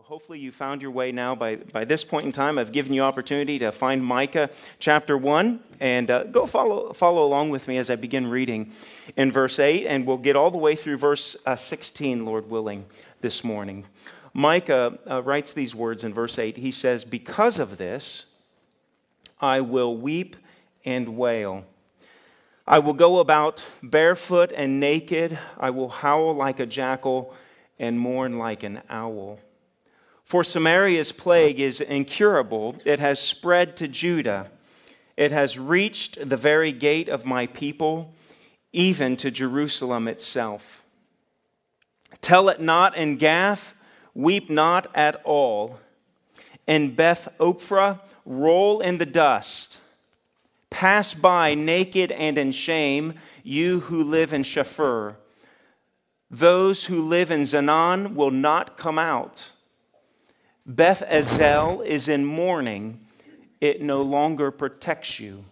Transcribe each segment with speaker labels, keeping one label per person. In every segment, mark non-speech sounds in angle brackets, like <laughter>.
Speaker 1: Well, hopefully you found your way now by, by this point in time. I've given you opportunity to find Micah chapter 1 and uh, go follow, follow along with me as I begin reading in verse 8, and we'll get all the way through verse uh, 16, Lord willing, this morning. Micah uh, writes these words in verse 8. He says, Because of this, I will weep and wail. I will go about barefoot and naked. I will howl like a jackal and mourn like an owl. For Samaria's plague is incurable, it has spread to Judah, it has reached the very gate of my people, even to Jerusalem itself. Tell it not in Gath, weep not at all. In Beth Ophrah, roll in the dust. Pass by naked and in shame, you who live in Shaphir. Those who live in Zaanan will not come out. Beth Ezel is in mourning, it no longer protects you.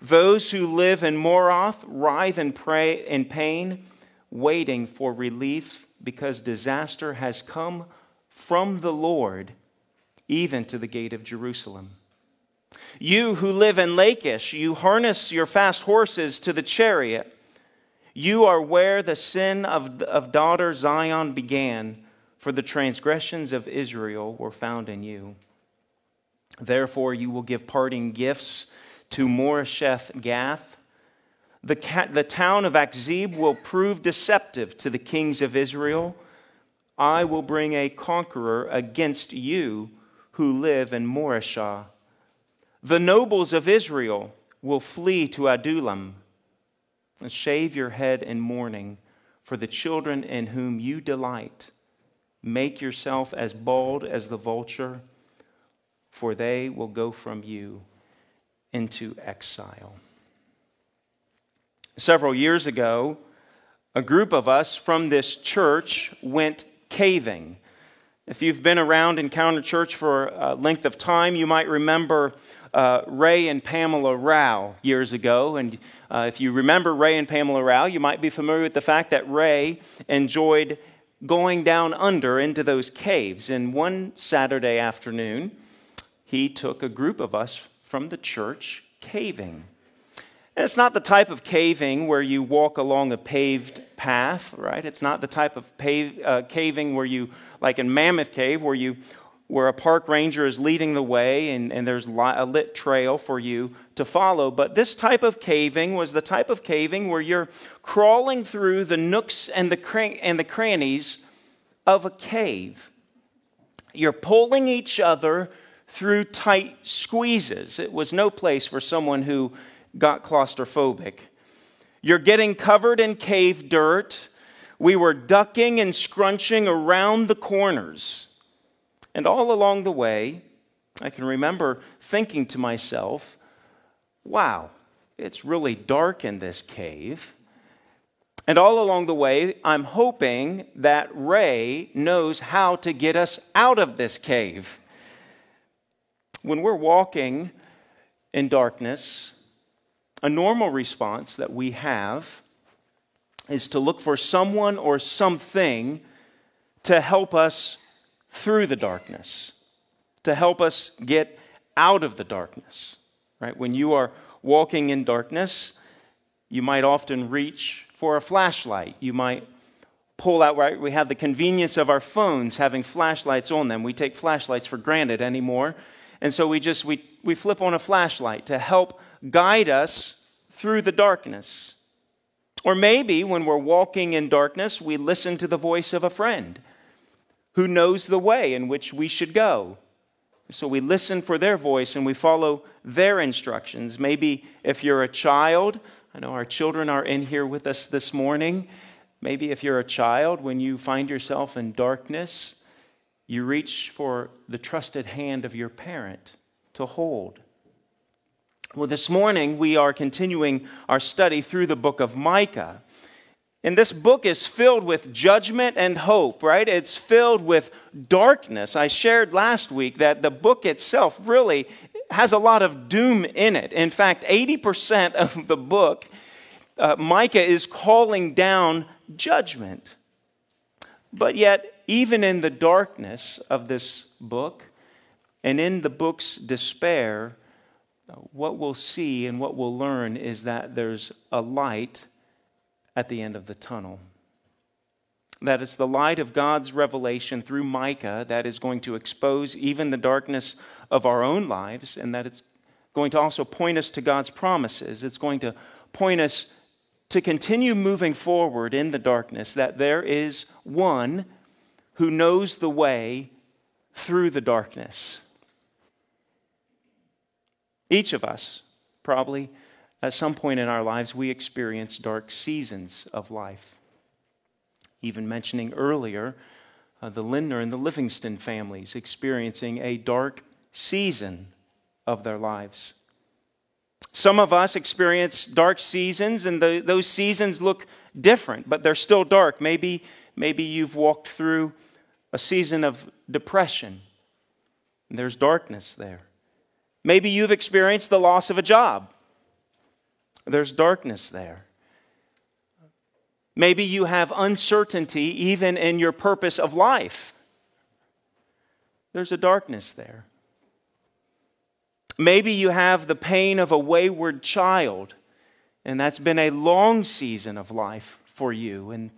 Speaker 1: Those who live in Maroth writhe and pray in pain, waiting for relief because disaster has come from the Lord, even to the gate of Jerusalem. You who live in Lachish, you harness your fast horses to the chariot. You are where the sin of, of daughter Zion began for the transgressions of Israel were found in you. Therefore, you will give parting gifts to Moresheth Gath. The, ca- the town of Achzib will prove deceptive to the kings of Israel. I will bring a conqueror against you who live in Mareshah. The nobles of Israel will flee to Adullam. And shave your head in mourning for the children in whom you delight. Make yourself as bald as the vulture, for they will go from you into exile. Several years ago, a group of us from this church went caving. If you've been around Encounter Church for a length of time, you might remember uh, Ray and Pamela Rao years ago. And uh, if you remember Ray and Pamela Rao, you might be familiar with the fact that Ray enjoyed going down under into those caves. And one Saturday afternoon, he took a group of us from the church caving. And it's not the type of caving where you walk along a paved path, right? It's not the type of pave, uh, caving where you, like in Mammoth Cave, where you where a park ranger is leading the way and, and there's a lit trail for you to follow. But this type of caving was the type of caving where you're crawling through the nooks and the, cran- and the crannies of a cave. You're pulling each other through tight squeezes. It was no place for someone who got claustrophobic. You're getting covered in cave dirt. We were ducking and scrunching around the corners. And all along the way, I can remember thinking to myself, wow, it's really dark in this cave. And all along the way, I'm hoping that Ray knows how to get us out of this cave. When we're walking in darkness, a normal response that we have is to look for someone or something to help us through the darkness, to help us get out of the darkness. Right? When you are walking in darkness, you might often reach for a flashlight. You might pull out, right? We have the convenience of our phones having flashlights on them. We take flashlights for granted anymore. And so we just we, we flip on a flashlight to help guide us through the darkness. Or maybe when we're walking in darkness, we listen to the voice of a friend who knows the way in which we should go. So we listen for their voice and we follow their instructions. Maybe if you're a child, I know our children are in here with us this morning. Maybe if you're a child, when you find yourself in darkness, you reach for the trusted hand of your parent to hold. Well, this morning we are continuing our study through the book of Micah. And this book is filled with judgment and hope, right? It's filled with darkness. I shared last week that the book itself really has a lot of doom in it. In fact, 80% of the book, uh, Micah is calling down judgment. But yet, even in the darkness of this book and in the book's despair, what we'll see and what we'll learn is that there's a light at the end of the tunnel. That it's the light of God's revelation through Micah that is going to expose even the darkness of our own lives, and that it's going to also point us to God's promises. It's going to point us to continue moving forward in the darkness, that there is one who knows the way through the darkness. Each of us, probably at some point in our lives, we experience dark seasons of life. Even mentioning earlier, uh, the Lindner and the Livingston families experiencing a dark season of their lives. Some of us experience dark seasons, and the, those seasons look different, but they're still dark. Maybe, maybe you've walked through a season of depression, and there's darkness there. Maybe you've experienced the loss of a job, there's darkness there. Maybe you have uncertainty even in your purpose of life. There's a darkness there. Maybe you have the pain of a wayward child, and that's been a long season of life for you, and,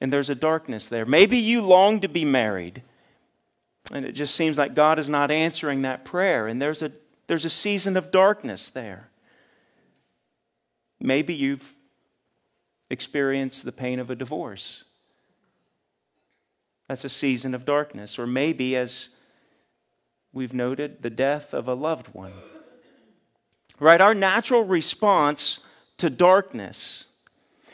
Speaker 1: and there's a darkness there. Maybe you long to be married, and it just seems like God is not answering that prayer, and there's a, there's a season of darkness there. Maybe you've experienced the pain of a divorce. That's a season of darkness. Or maybe, as we've noted the death of a loved one. Right? Our natural response to darkness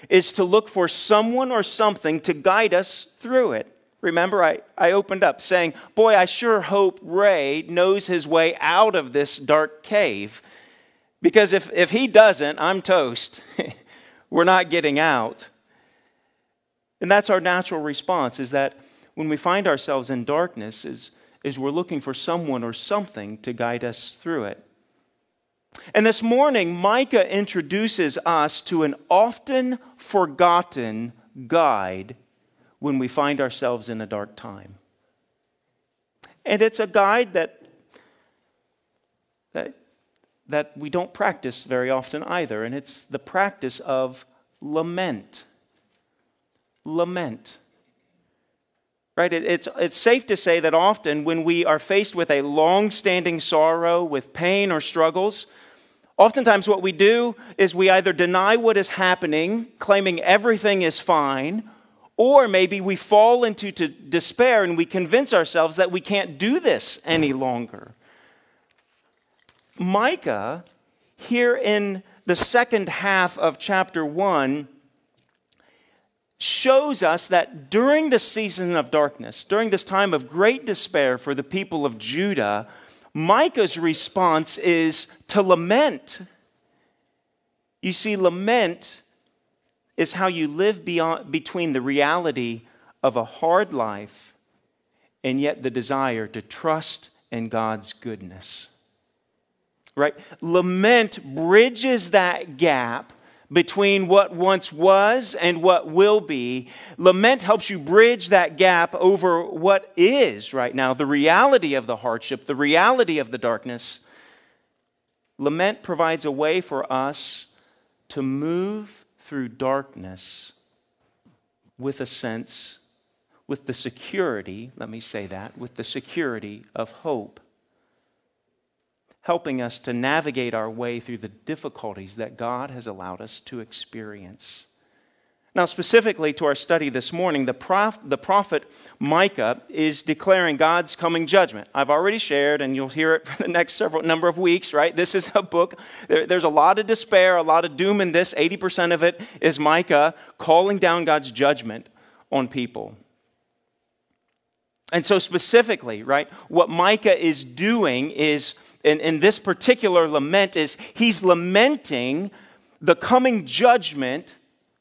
Speaker 1: is to look for someone or something to guide us through it. Remember, I, I opened up saying, Boy, I sure hope Ray knows his way out of this dark cave. Because if, if he doesn't, I'm toast. <laughs> We're not getting out. And that's our natural response is that when we find ourselves in darkness, is is we're looking for someone or something to guide us through it. And this morning, Micah introduces us to an often forgotten guide when we find ourselves in a dark time. And it's a guide that, that, that we don't practice very often either, and it's the practice of lament. Lament. Right? It's, it's safe to say that often when we are faced with a long standing sorrow, with pain or struggles, oftentimes what we do is we either deny what is happening, claiming everything is fine, or maybe we fall into despair and we convince ourselves that we can't do this any longer. Micah, here in the second half of chapter 1, shows us that during the season of darkness, during this time of great despair for the people of Judah, Micah's response is to lament. You see, lament is how you live beyond, between the reality of a hard life and yet the desire to trust in God's goodness. Right? Lament bridges that gap between what once was and what will be. Lament helps you bridge that gap over what is right now, the reality of the hardship, the reality of the darkness. Lament provides a way for us to move through darkness with a sense, with the security, let me say that, with the security of hope helping us to navigate our way through the difficulties that God has allowed us to experience. Now, specifically to our study this morning, the, prof, the prophet Micah is declaring God's coming judgment. I've already shared, and you'll hear it for the next several number of weeks, right? This is a book, there, there's a lot of despair, a lot of doom in this. 80% of it is Micah calling down God's judgment on people. And so, specifically, right, what Micah is doing is in, in this particular lament is he's lamenting the coming judgment,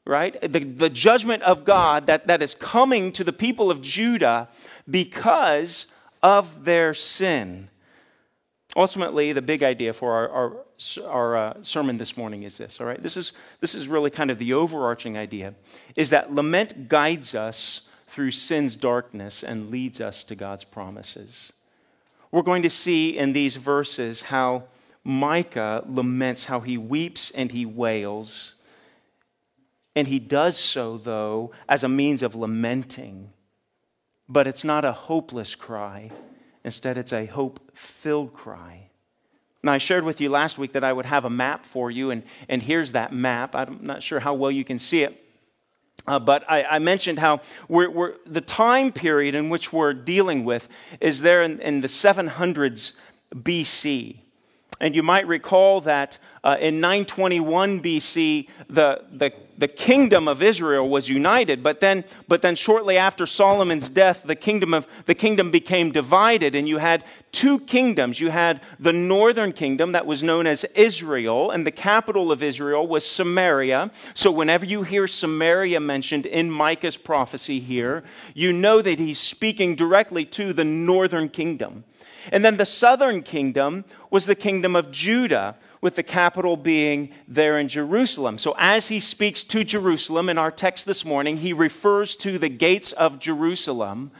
Speaker 1: right? The, the judgment of God that, that is coming to the people of Judah because of their sin. Ultimately, the big idea for our, our, our uh, sermon this morning is this, all right? This is, this is really kind of the overarching idea, is that lament guides us through sin's darkness and leads us to God's promises. We're going to see in these verses how Micah laments, how he weeps and he wails. And he does so, though, as a means of lamenting. But it's not a hopeless cry. Instead, it's a hope filled cry. Now, I shared with you last week that I would have a map for you, and, and here's that map. I'm not sure how well you can see it. Uh, but I, I, mentioned how we're, we're, the time period in which we're dealing with is there in, in the 700s BC. And you might recall that uh, in 921 BC, the, the, the kingdom of Israel was united, but then, but then shortly after Solomon's death, the kingdom, of, the kingdom became divided, and you had two kingdoms. You had the northern kingdom that was known as Israel, and the capital of Israel was Samaria. So whenever you hear Samaria mentioned in Micah's prophecy here, you know that he's speaking directly to the northern kingdom. And then the southern kingdom was the kingdom of Judah, with the capital being there in Jerusalem. So, as he speaks to Jerusalem in our text this morning, he refers to the gates of Jerusalem.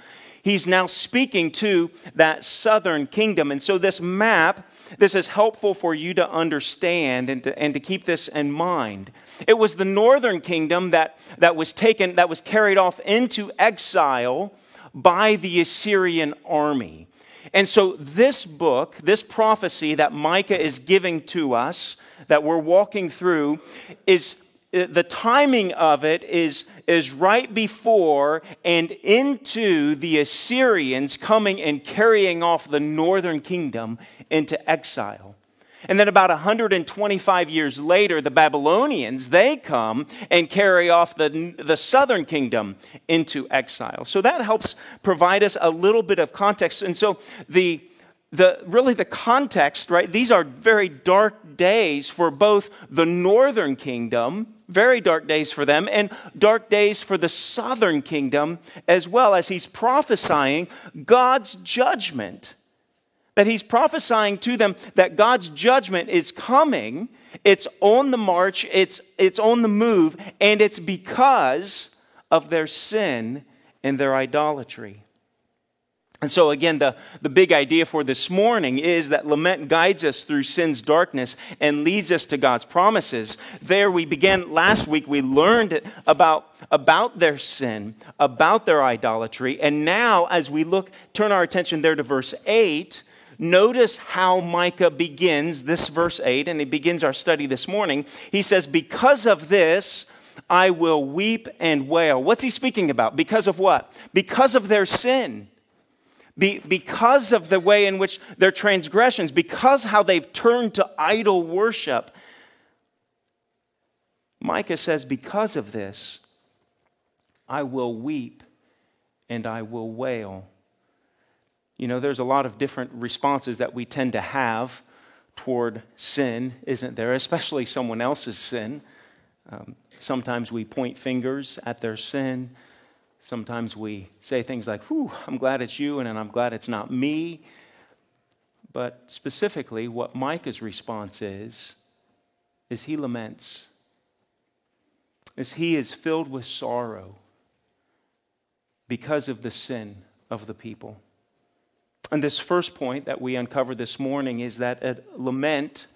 Speaker 1: He's now speaking to that southern kingdom. And so, this map, this is helpful for you to understand and to, and to keep this in mind. It was the northern kingdom that, that was taken, that was carried off into exile by the Assyrian army. And so, this book, this prophecy that Micah is giving to us, that we're walking through, is uh, the timing of it is, is right before and into the Assyrians coming and carrying off the northern kingdom into exile. And then about 125 years later, the Babylonians, they come and carry off the, the southern kingdom into exile. So that helps provide us a little bit of context. And so the, the really the context, right? These are very dark days for both the northern kingdom, very dark days for them, and dark days for the southern kingdom as well as he's prophesying God's judgment that he's prophesying to them that God's judgment is coming. It's on the march, it's, it's on the move, and it's because of their sin and their idolatry. And so, again, the, the big idea for this morning is that lament guides us through sin's darkness and leads us to God's promises. There, we began last week, we learned about, about their sin, about their idolatry. And now, as we look, turn our attention there to verse 8, Notice how Micah begins this verse 8, and he begins our study this morning. He says, Because of this, I will weep and wail. What's he speaking about? Because of what? Because of their sin. Be, because of the way in which their transgressions, because how they've turned to idol worship. Micah says, Because of this, I will weep and I will wail. You know, there's a lot of different responses that we tend to have toward sin, isn't there? Especially someone else's sin. Um, sometimes we point fingers at their sin. Sometimes we say things like, Whew, I'm glad it's you, and I'm glad it's not me. But specifically, what Micah's response is, is he laments. Is he is filled with sorrow because of the sin of the people. And this first point that we uncovered this morning is that lament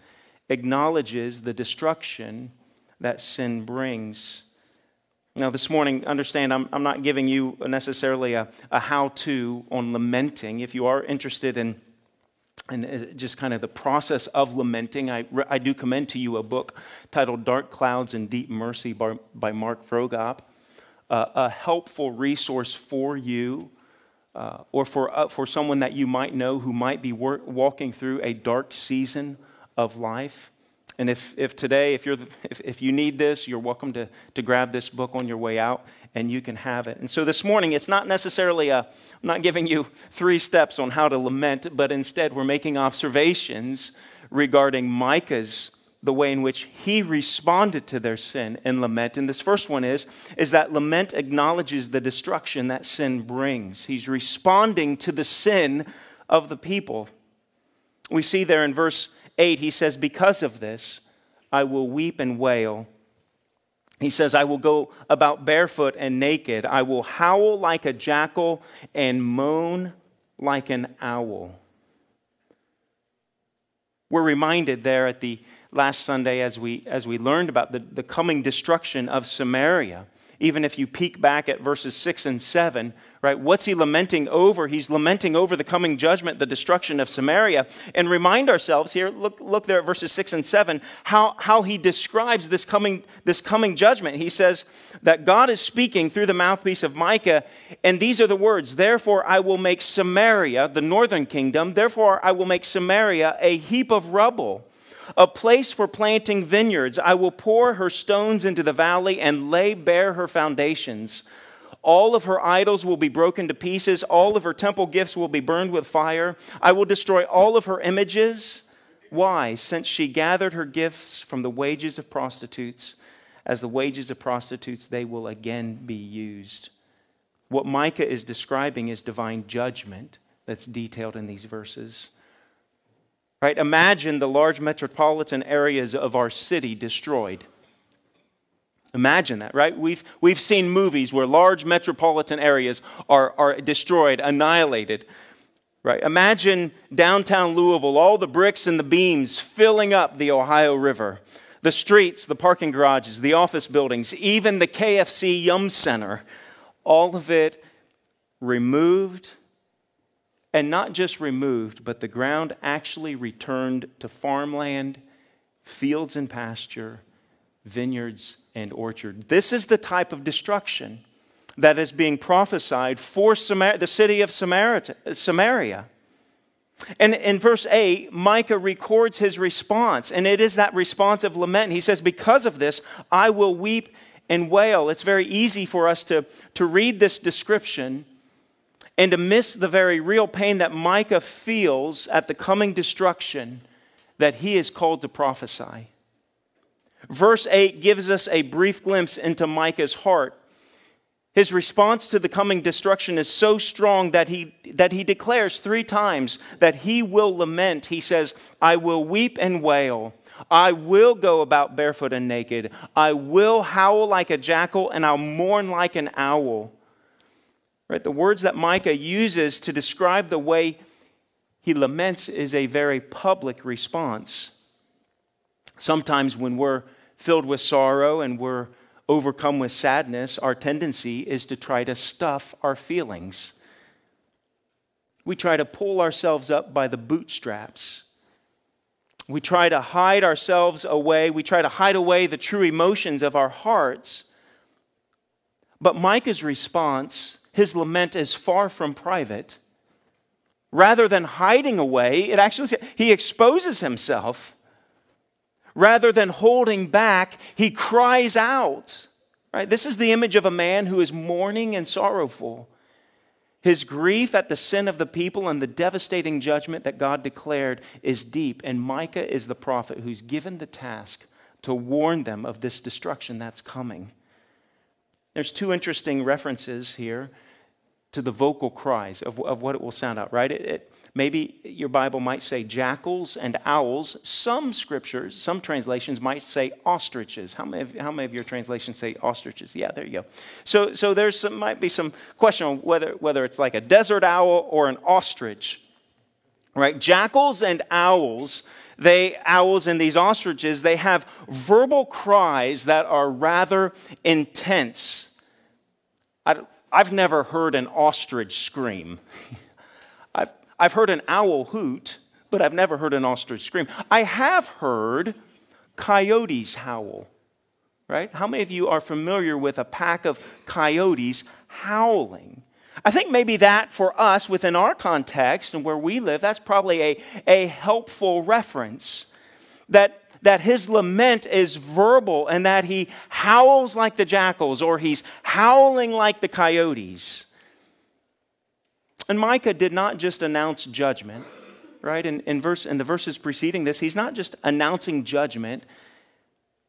Speaker 1: acknowledges the destruction that sin brings. Now, this morning, understand I'm, I'm not giving you necessarily a, a how to on lamenting. If you are interested in, in just kind of the process of lamenting, I, I do commend to you a book titled Dark Clouds and Deep Mercy by, by Mark Vroegop, uh, a helpful resource for you uh, or for, uh, for someone that you might know who might be walking through a dark season of life. And if, if today, if, you're the, if, if you need this, you're welcome to, to grab this book on your way out and you can have it. And so this morning, it's not necessarily a, I'm not giving you three steps on how to lament, but instead we're making observations regarding Micah's the way in which he responded to their sin and lament. And this first one is, is that lament acknowledges the destruction that sin brings. He's responding to the sin of the people. We see there in verse 8, he says, Because of this, I will weep and wail. He says, I will go about barefoot and naked. I will howl like a jackal and moan like an owl. We're reminded there at the last Sunday as we, as we learned about the, the coming destruction of Samaria. Even if you peek back at verses 6 and 7, right? What's he lamenting over? He's lamenting over the coming judgment, the destruction of Samaria. And remind ourselves here, look, look there at verses 6 and 7, how, how he describes this coming, this coming judgment. He says that God is speaking through the mouthpiece of Micah, and these are the words Therefore, I will make Samaria, the northern kingdom, therefore, I will make Samaria a heap of rubble a place for planting vineyards. I will pour her stones into the valley and lay bare her foundations. All of her idols will be broken to pieces. All of her temple gifts will be burned with fire. I will destroy all of her images. Why? Since she gathered her gifts from the wages of prostitutes, as the wages of prostitutes, they will again be used. What Micah is describing is divine judgment that's detailed in these verses. Right? Imagine the large metropolitan areas of our city destroyed. Imagine that, right? We've, we've seen movies where large metropolitan areas are, are destroyed, annihilated. Right? Imagine downtown Louisville, all the bricks and the beams filling up the Ohio River. The streets, the parking garages, the office buildings, even the KFC Yum Center, all of it removed and not just removed, but the ground actually returned to farmland, fields and pasture, vineyards and orchard. This is the type of destruction that is being prophesied for Samar- the city of Samaria. And in verse 8, Micah records his response, and it is that response of lament. He says, Because of this, I will weep and wail. It's very easy for us to, to read this description and to miss the very real pain that Micah feels at the coming destruction that he is called to prophesy. Verse 8 gives us a brief glimpse into Micah's heart. His response to the coming destruction is so strong that he, that he declares three times that he will lament. He says, I will weep and wail. I will go about barefoot and naked. I will howl like a jackal, and I'll mourn like an owl. Right? The words that Micah uses to describe the way he laments is a very public response. Sometimes when we're filled with sorrow and we're overcome with sadness, our tendency is to try to stuff our feelings. We try to pull ourselves up by the bootstraps. We try to hide ourselves away. We try to hide away the true emotions of our hearts. But Micah's response his lament is far from private. Rather than hiding away, it actually he exposes himself. Rather than holding back, he cries out. Right? This is the image of a man who is mourning and sorrowful. His grief at the sin of the people and the devastating judgment that God declared is deep, and Micah is the prophet who's given the task to warn them of this destruction that's coming. There's two interesting references here to the vocal cries of, of what it will sound out, right? It, it, maybe your Bible might say jackals and owls. Some scriptures, some translations might say ostriches. How many of, how many of your translations say ostriches? Yeah, there you go. So, so there's might be some question on whether, whether it's like a desert owl or an ostrich, right? Jackals and owls they owls and these ostriches they have verbal cries that are rather intense I, I've never heard an ostrich scream. <laughs> I've, I've heard an owl hoot, but I've never heard an ostrich scream. I have heard coyotes howl, right? How many of you are familiar with a pack of coyotes howling? I think maybe that for us within our context and where we live, that's probably a, a helpful reference. That that his lament is verbal and that he howls like the jackals or he's howling like the coyotes. And Micah did not just announce judgment, right? In, in, verse, in the verses preceding this, he's not just announcing judgment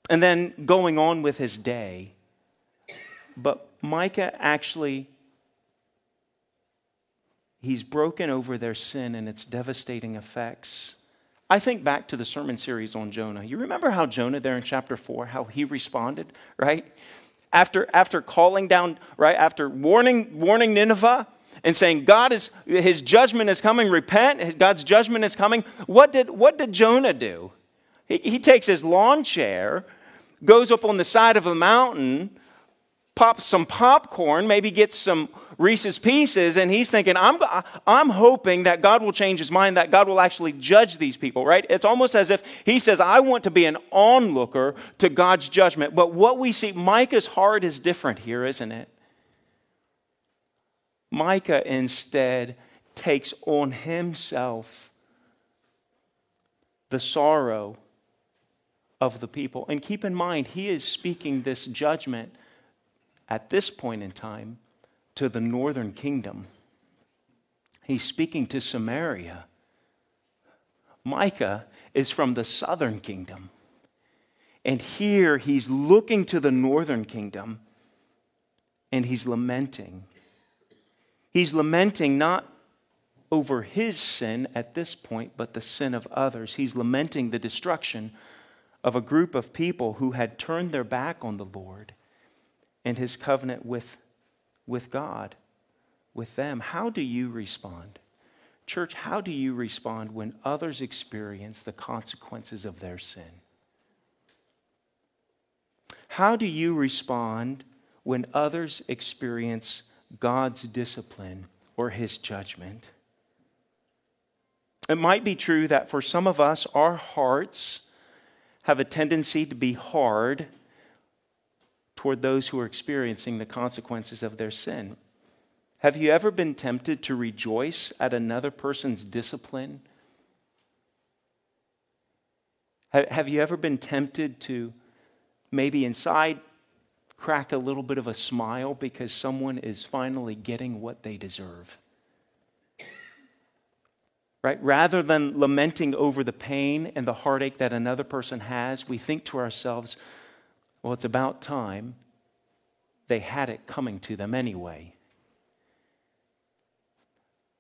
Speaker 1: and then going on with his day, but Micah actually he's broken over their sin and its devastating effects I think back to the sermon series on Jonah. You remember how Jonah there in chapter 4, how he responded, right? After, after calling down, right? After warning, warning Nineveh and saying, God is, his judgment is coming, repent, God's judgment is coming. What did, what did Jonah do? He, he takes his lawn chair, goes up on the side of a mountain, pops some popcorn, maybe gets some Reese's Pieces, and he's thinking, I'm, I'm hoping that God will change his mind, that God will actually judge these people, right? It's almost as if he says, I want to be an onlooker to God's judgment. But what we see, Micah's heart is different here, isn't it? Micah instead takes on himself the sorrow of the people. And keep in mind, he is speaking this judgment at this point in time to the northern kingdom. He's speaking to Samaria. Micah is from the southern kingdom. And here he's looking to the northern kingdom and he's lamenting. He's lamenting not over his sin at this point, but the sin of others. He's lamenting the destruction of a group of people who had turned their back on the Lord and his covenant with with God, with them. How do you respond? Church, how do you respond when others experience the consequences of their sin? How do you respond when others experience God's discipline or his judgment? It might be true that for some of us, our hearts have a tendency to be hard toward those who are experiencing the consequences of their sin. Have you ever been tempted to rejoice at another person's discipline? Have you ever been tempted to maybe inside crack a little bit of a smile because someone is finally getting what they deserve? Right? Rather than lamenting over the pain and the heartache that another person has, we think to ourselves, well, it's about time they had it coming to them anyway.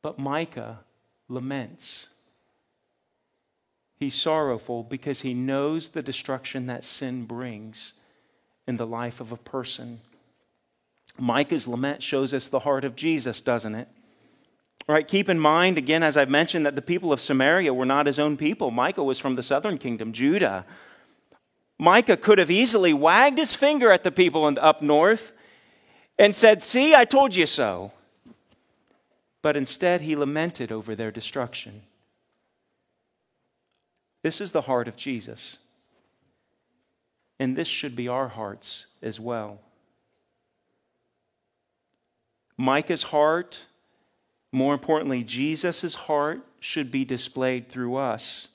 Speaker 1: But Micah laments. He's sorrowful because he knows the destruction that sin brings in the life of a person. Micah's lament shows us the heart of Jesus, doesn't it? All right, keep in mind, again, as I've mentioned, that the people of Samaria were not his own people. Micah was from the southern kingdom, Judah. Micah could have easily wagged his finger at the people up north and said, See, I told you so. But instead, he lamented over their destruction. This is the heart of Jesus. And this should be our hearts as well. Micah's heart, more importantly, Jesus' heart, should be displayed through us.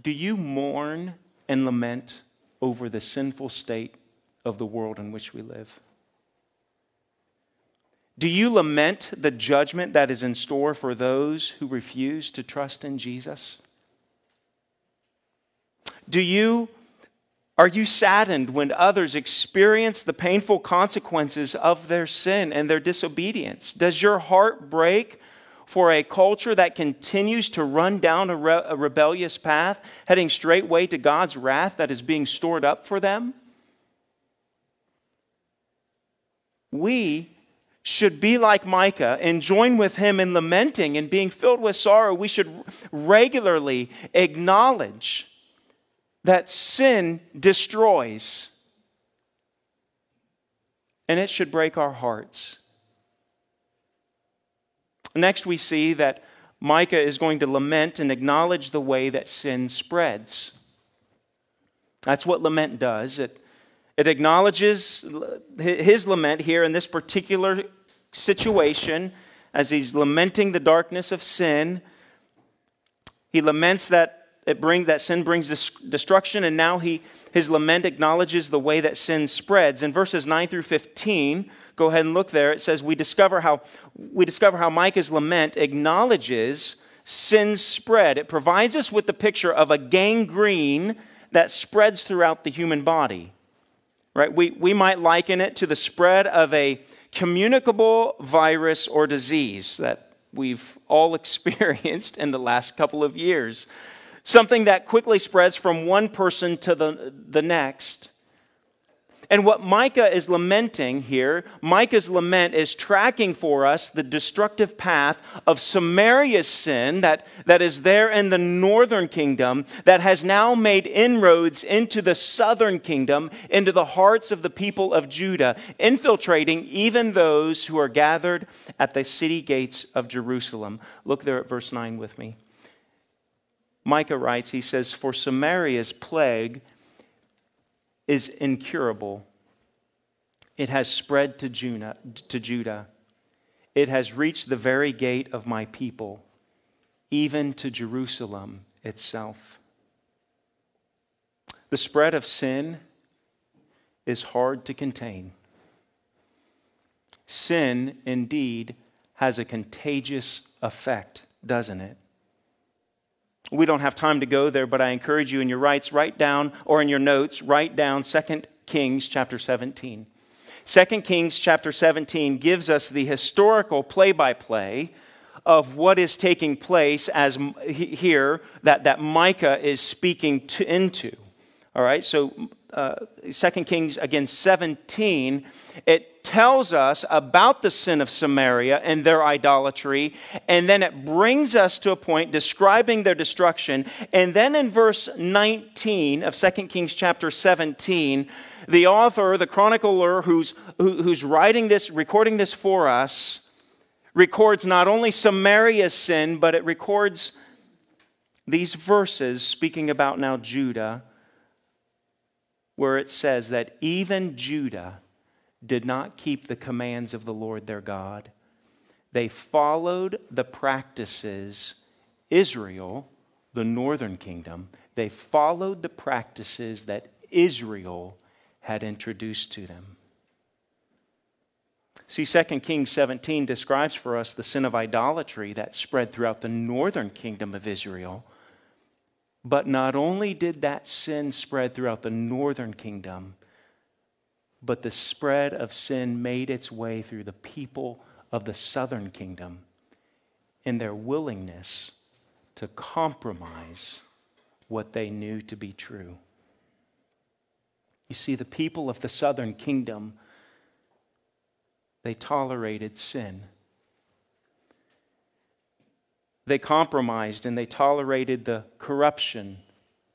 Speaker 1: Do you mourn and lament over the sinful state of the world in which we live? Do you lament the judgment that is in store for those who refuse to trust in Jesus? Do you are you saddened when others experience the painful consequences of their sin and their disobedience? Does your heart break for a culture that continues to run down a, re- a rebellious path, heading straightway to God's wrath that is being stored up for them? We should be like Micah and join with him in lamenting and being filled with sorrow. We should regularly acknowledge that sin destroys. And it should break our hearts. Next, we see that Micah is going to lament and acknowledge the way that sin spreads. That's what lament does. It, it acknowledges his lament here in this particular situation as he's lamenting the darkness of sin. He laments that it bring, that sin brings destruction, and now he, his lament acknowledges the way that sin spreads. In verses 9 through 15, Go ahead and look there. It says, We discover how, we discover how Micah's lament acknowledges sin's spread. It provides us with the picture of a gangrene that spreads throughout the human body. Right? We, we might liken it to the spread of a communicable virus or disease that we've all <laughs> experienced in the last couple of years. Something that quickly spreads from one person to the, the next. And what Micah is lamenting here, Micah's lament is tracking for us the destructive path of Samaria's sin that, that is there in the northern kingdom, that has now made inroads into the southern kingdom, into the hearts of the people of Judah, infiltrating even those who are gathered at the city gates of Jerusalem. Look there at verse 9 with me. Micah writes, he says, For Samaria's plague is incurable. It has spread to Judah, to Judah. It has reached the very gate of my people, even to Jerusalem itself. The spread of sin is hard to contain. Sin, indeed, has a contagious effect, doesn't it? We don't have time to go there, but I encourage you in your writes, write down, or in your notes, write down 2 Kings chapter 17. 2 Kings chapter 17 gives us the historical play by play of what is taking place as here that, that Micah is speaking to, into. All right, so uh, 2 Kings, again, 17, it tells us about the sin of Samaria and their idolatry, and then it brings us to a point describing their destruction. And then in verse 19 of 2 Kings chapter 17, the author, the chronicler who's, who, who's writing this, recording this for us, records not only Samaria's sin, but it records these verses speaking about now Judah where it says that even Judah did not keep the commands of the Lord their God. They followed the practices, Israel, the northern kingdom, they followed the practices that Israel had introduced to them. See, 2 Kings 17 describes for us the sin of idolatry that spread throughout the northern kingdom of Israel. But not only did that sin spread throughout the northern kingdom, but the spread of sin made its way through the people of the southern kingdom in their willingness to compromise what they knew to be true. You see, the people of the southern kingdom, they tolerated sin they compromised and they tolerated the corruption.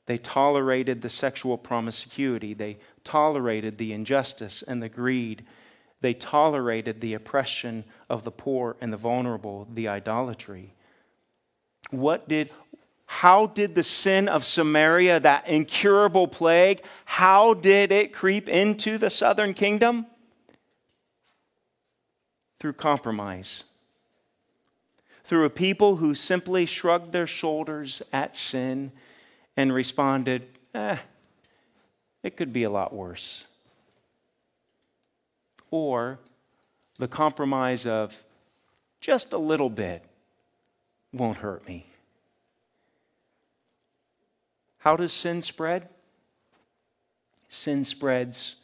Speaker 1: They tolerated the sexual promiscuity. They tolerated the injustice and the greed. They tolerated the oppression of the poor and the vulnerable, the idolatry. What did how did the sin of Samaria, that incurable plague, how did it creep into the southern kingdom? Through compromise through a people who simply shrugged their shoulders at sin and responded, eh, it could be a lot worse. Or the compromise of just a little bit won't hurt me. How does sin spread? Sin spreads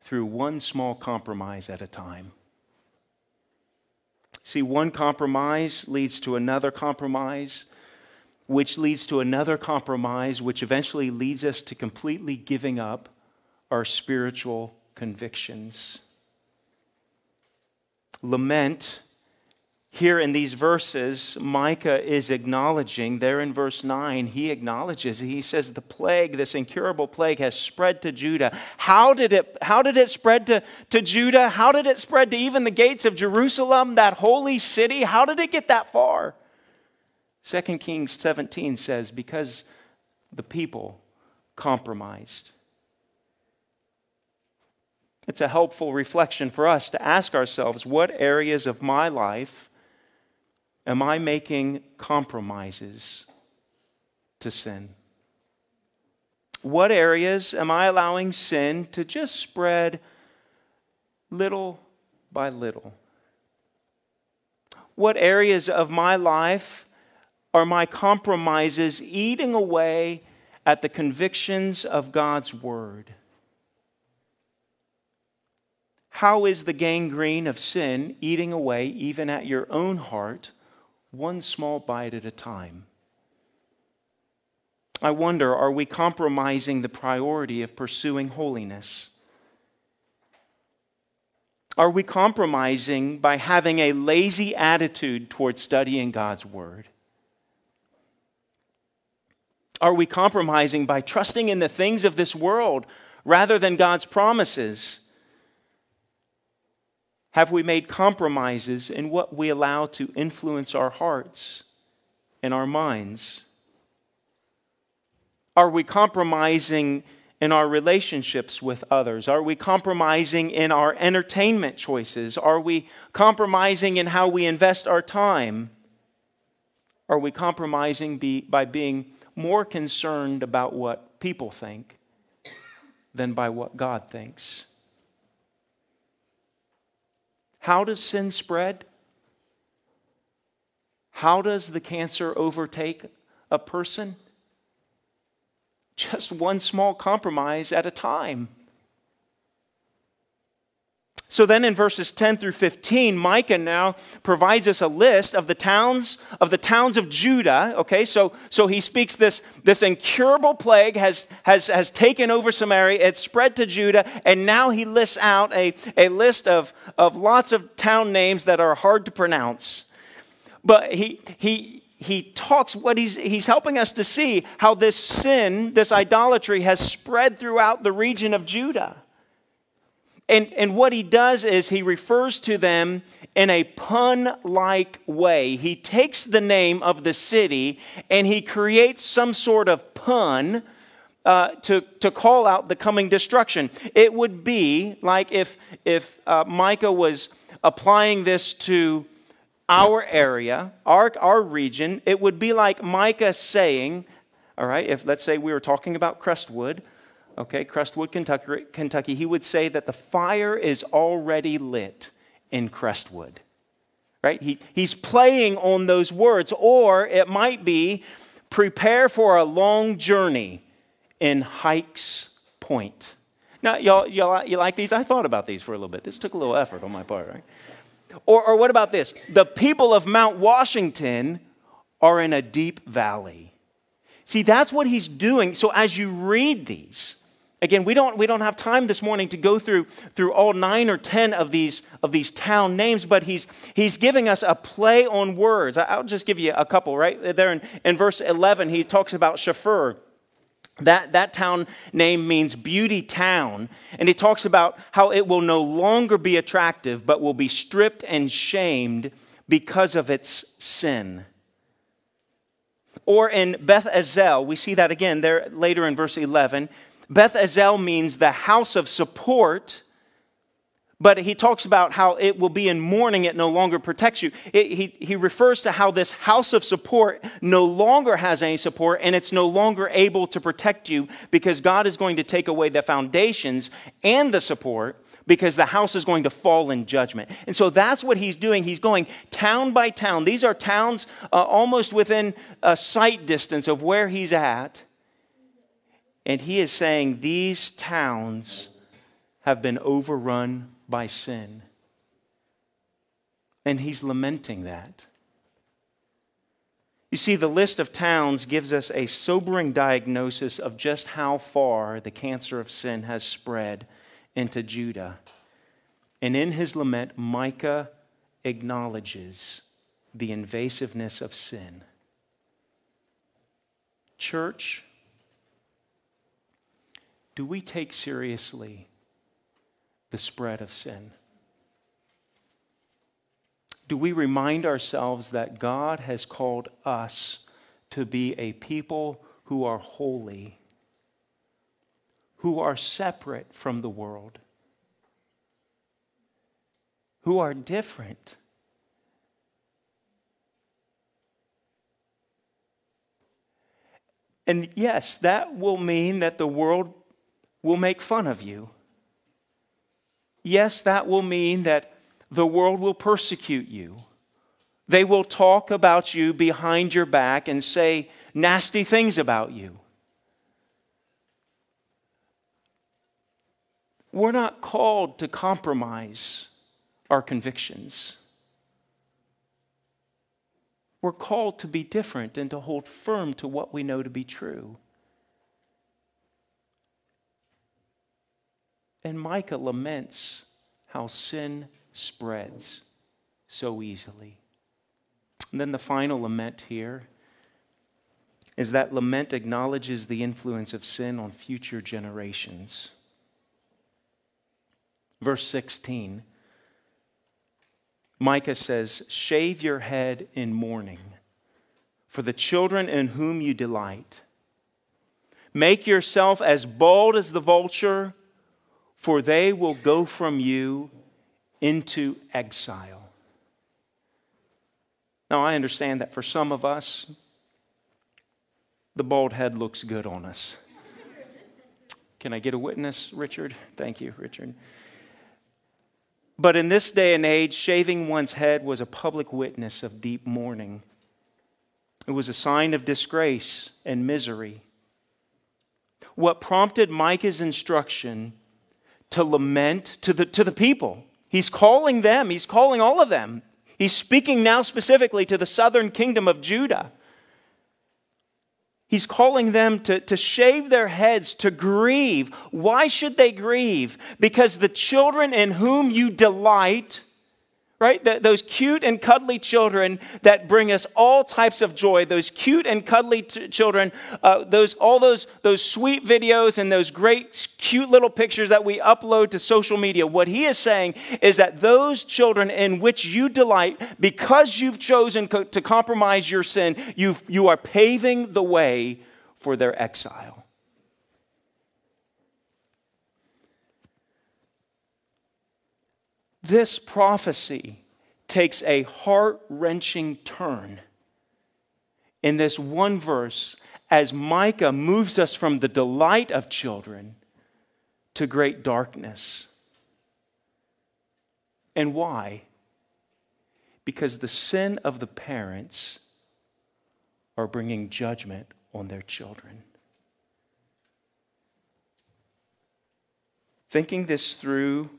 Speaker 1: through one small compromise at a time. See, one compromise leads to another compromise, which leads to another compromise, which eventually leads us to completely giving up our spiritual convictions. Lament here in these verses, Micah is acknowledging, there in verse 9, he acknowledges, he says, the plague, this incurable plague, has spread to Judah. How did it, how did it spread to, to Judah? How did it spread to even the gates of Jerusalem, that holy city? How did it get that far? 2 Kings 17 says, because the people compromised. It's a helpful reflection for us to ask ourselves what areas of my life Am I making compromises to sin? What areas am I allowing sin to just spread little by little? What areas of my life are my compromises eating away at the convictions of God's Word? How is the gangrene of sin eating away even at your own heart one small bite at a time. I wonder are we compromising the priority of pursuing holiness? Are we compromising by having a lazy attitude toward studying God's Word? Are we compromising by trusting in the things of this world rather than God's promises? Have we made compromises in what we allow to influence our hearts and our minds? Are we compromising in our relationships with others? Are we compromising in our entertainment choices? Are we compromising in how we invest our time? Are we compromising be, by being more concerned about what people think than by what God thinks? How does sin spread? How does the cancer overtake a person? Just one small compromise at a time. So then in verses 10 through 15, Micah now provides us a list of the towns of the towns of Judah. Okay, so, so he speaks this, this incurable plague has, has, has taken over Samaria, it's spread to Judah, and now he lists out a, a list of, of lots of town names that are hard to pronounce. But he, he, he talks what he's, he's helping us to see how this sin, this idolatry, has spread throughout the region of Judah. And, and what he does is he refers to them in a pun like way. He takes the name of the city and he creates some sort of pun uh, to, to call out the coming destruction. It would be like if, if uh, Micah was applying this to our area, our, our region, it would be like Micah saying, all right, if let's say we were talking about Crestwood, okay, Crestwood, Kentucky, Kentucky, he would say that the fire is already lit in Crestwood. Right? He, he's playing on those words. Or it might be prepare for a long journey in Hikes Point. Now, y'all, y'all, you like these? I thought about these for a little bit. This took a little effort on my part, right? Or, or what about this? The people of Mount Washington are in a deep valley. See, that's what he's doing. So as you read these, Again, we don't, we don't have time this morning to go through, through all nine or ten of these, of these town names, but he's, he's giving us a play on words. I'll just give you a couple, right? There in, in verse 11, he talks about Shaphir. That, that town name means beauty town. And he talks about how it will no longer be attractive, but will be stripped and shamed because of its sin. Or in Beth Ezel, we see that again there later in verse 11. Beth Ezel means the house of support, but he talks about how it will be in mourning, it no longer protects you. It, he, he refers to how this house of support no longer has any support and it's no longer able to protect you because God is going to take away the foundations and the support because the house is going to fall in judgment. And so that's what he's doing. He's going town by town. These are towns uh, almost within a sight distance of where he's at. And he is saying these towns have been overrun by sin. And he's lamenting that. You see, the list of towns gives us a sobering diagnosis of just how far the cancer of sin has spread into Judah. And in his lament, Micah acknowledges the invasiveness of sin. Church, do we take seriously the spread of sin? Do we remind ourselves that God has called us to be a people who are holy, who are separate from the world, who are different? And yes, that will mean that the world will make fun of you. Yes, that will mean that the world will persecute you. They will talk about you behind your back and say nasty things about you. We're not called to compromise our convictions. We're called to be different and to hold firm to what we know to be true. And Micah laments how sin spreads so easily. And then the final lament here is that lament acknowledges the influence of sin on future generations. Verse 16 Micah says, Shave your head in mourning for the children in whom you delight. Make yourself as bold as the vulture, for they will go from you into exile. Now, I understand that for some of us, the bald head looks good on us. Can I get a witness, Richard? Thank you, Richard. But in this day and age, shaving one's head was a public witness of deep mourning. It was a sign of disgrace and misery. What prompted Micah's instruction to lament to the, to the people? He's calling them, he's calling all of them. He's speaking now specifically to the southern kingdom of Judah. He's calling them to, to shave their heads, to grieve. Why should they grieve? Because the children in whom you delight right? Those cute and cuddly children that bring us all types of joy, those cute and cuddly t- children, uh, those, all those, those sweet videos and those great, cute little pictures that we upload to social media. What he is saying is that those children in which you delight, because you've chosen co- to compromise your sin, you you are paving the way for their exile. This prophecy takes a heart wrenching turn in this one verse as Micah moves us from the delight of children to great darkness. And why? Because the sin of the parents are bringing judgment on their children. Thinking this through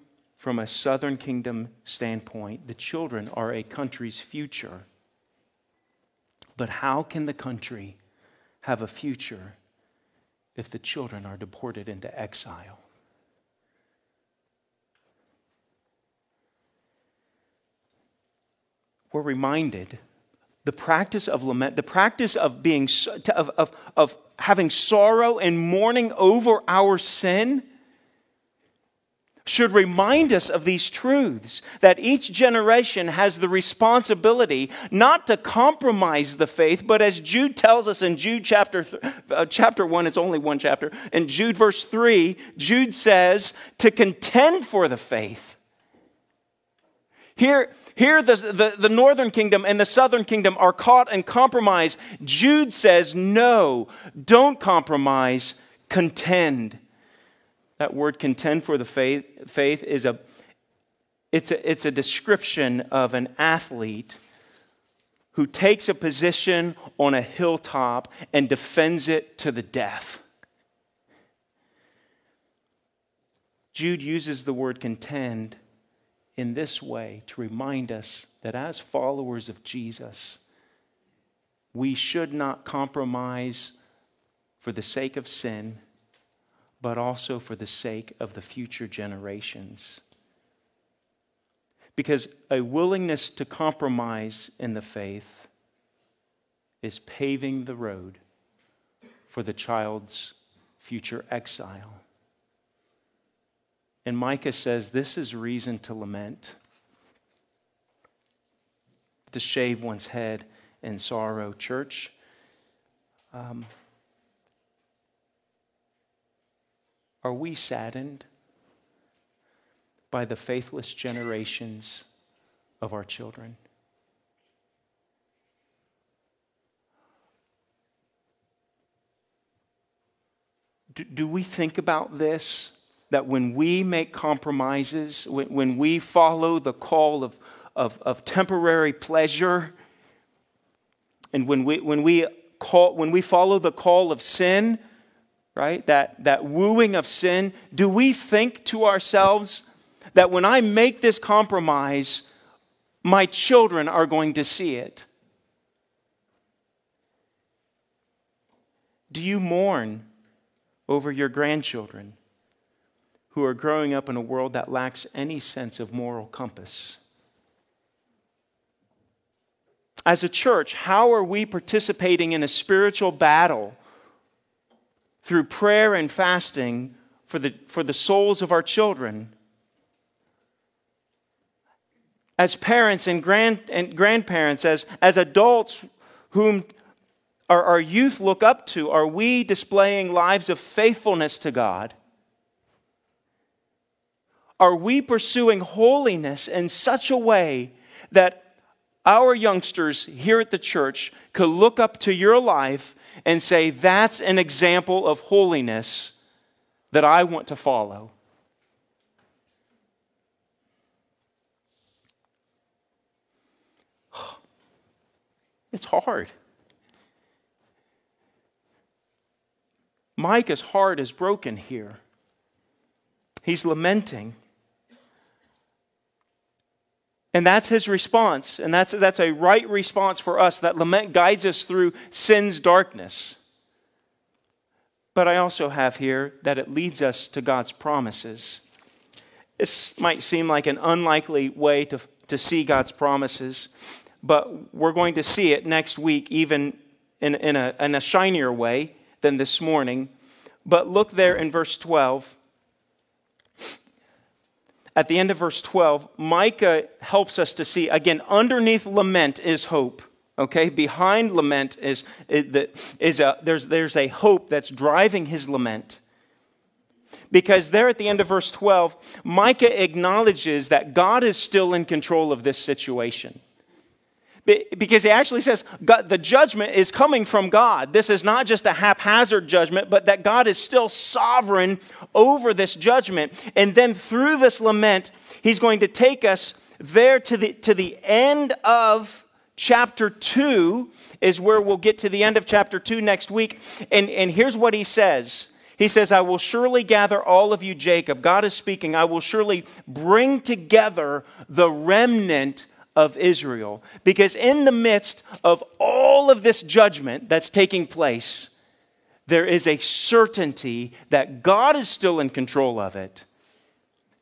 Speaker 1: from a southern kingdom standpoint, the children are a country's future. But how can the country have a future if the children are deported into exile? We're reminded the practice of lament, the practice of being of, of, of having sorrow and mourning over our sin should remind us of these truths that each generation has the responsibility not to compromise the faith, but as Jude tells us in Jude chapter, th- uh, chapter 1, it's only one chapter, in Jude verse 3, Jude says to contend for the faith. Here, here the, the, the northern kingdom and the southern kingdom are caught in compromise. Jude says, no, don't compromise, contend that word contend for the faith, faith is a it's a, it's a description of an athlete who takes a position on a hilltop and defends it to the death. Jude uses the word contend in this way to remind us that as followers of Jesus, we should not compromise for the sake of sin but also for the sake of the future generations. Because a willingness to compromise in the faith is paving the road for the child's future exile. And Micah says this is reason to lament, to shave one's head in sorrow. Church, um, Are we saddened by the faithless generations of our children? Do, do we think about this? That when we make compromises, when, when we follow the call of, of, of temporary pleasure, and when we, when, we call, when we follow the call of sin, right? That, that wooing of sin, do we think to ourselves that when I make this compromise, my children are going to see it? Do you mourn over your grandchildren who are growing up in a world that lacks any sense of moral compass? As a church, how are we participating in a spiritual battle? Through prayer and fasting for the, for the souls of our children? As parents and, grand, and grandparents, as, as adults whom our, our youth look up to, are we displaying lives of faithfulness to God? Are we pursuing holiness in such a way that our youngsters here at the church could look up to your life and say, That's an example of holiness that I want to follow. <sighs> It's hard. Micah's heart is broken here. He's lamenting. And that's his response. And that's, that's a right response for us. That lament guides us through sin's darkness. But I also have here that it leads us to God's promises. This might seem like an unlikely way to, to see God's promises, but we're going to see it next week, even in, in, a, in a shinier way than this morning. But look there in verse 12 at the end of verse 12, Micah helps us to see again, underneath lament is hope. Okay, behind lament is, is a, there's, there's a hope that's driving his lament. Because there at the end of verse 12, Micah acknowledges that God is still in control of this situation. Because he actually says God, the judgment is coming from God. This is not just a haphazard judgment, but that God is still sovereign over this judgment. And then through this lament, he's going to take us there to the, to the end of chapter 2, is where we'll get to the end of chapter 2 next week. And, and here's what he says. He says, I will surely gather all of you, Jacob. God is speaking. I will surely bring together the remnant of Israel. Because in the midst of all of this judgment that's taking place, there is a certainty that God is still in control of it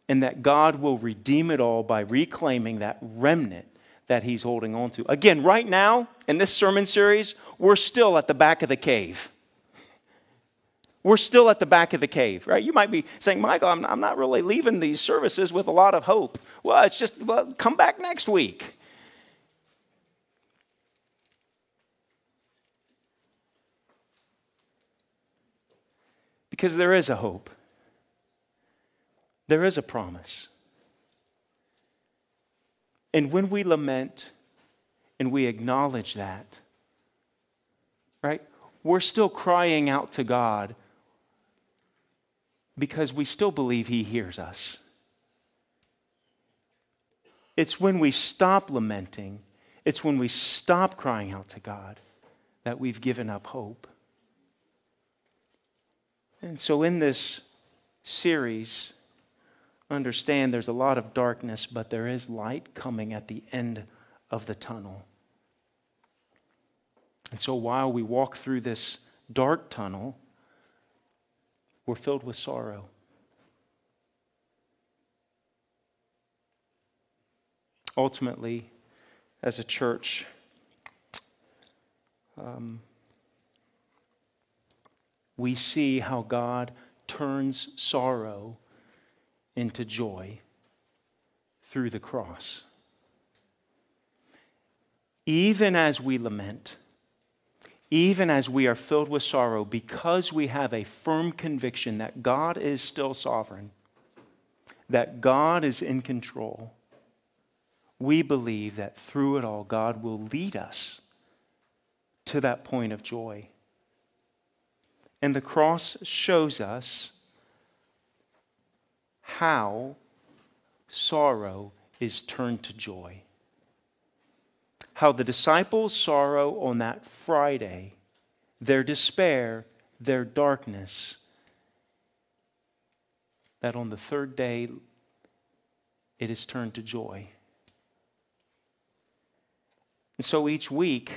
Speaker 1: and that God will redeem it all by reclaiming that remnant that he's holding on to. Again, right now in this sermon series, we're still at the back of the cave. We're still at the back of the cave, right? You might be saying, Michael, I'm, I'm not really leaving these services with a lot of hope. Well, it's just, well, come back next week. Because there is a hope, there is a promise. And when we lament and we acknowledge that, right, we're still crying out to God because we still believe He hears us. It's when we stop lamenting, it's when we stop crying out to God that we've given up hope. And so, in this series, understand there's a lot of darkness, but there is light coming at the end of the tunnel. And so, while we walk through this dark tunnel, we're filled with sorrow. Ultimately, as a church, um, we see how God turns sorrow into joy through the cross. Even as we lament, even as we are filled with sorrow, because we have a firm conviction that God is still sovereign, that God is in control, we believe that through it all, God will lead us to that point of joy. And the cross shows us how sorrow is turned to joy how the disciples' sorrow on that Friday, their despair, their darkness, that on the third day it is turned to joy. And so each week,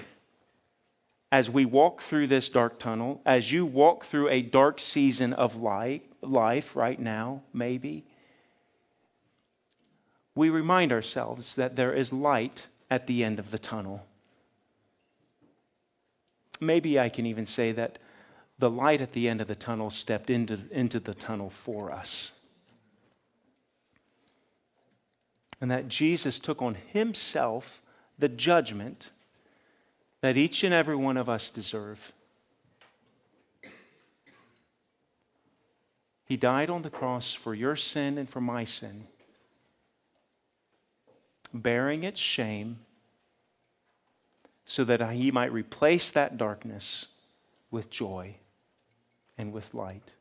Speaker 1: as we walk through this dark tunnel, as you walk through a dark season of life, right now, maybe, we remind ourselves that there is light at the end of the tunnel. Maybe I can even say that the light at the end of the tunnel stepped into, into the tunnel for us. And that Jesus took on himself the judgment that each and every one of us deserve. He died on the cross for your sin and for my sin, bearing its shame so that he might replace that darkness with joy and with light.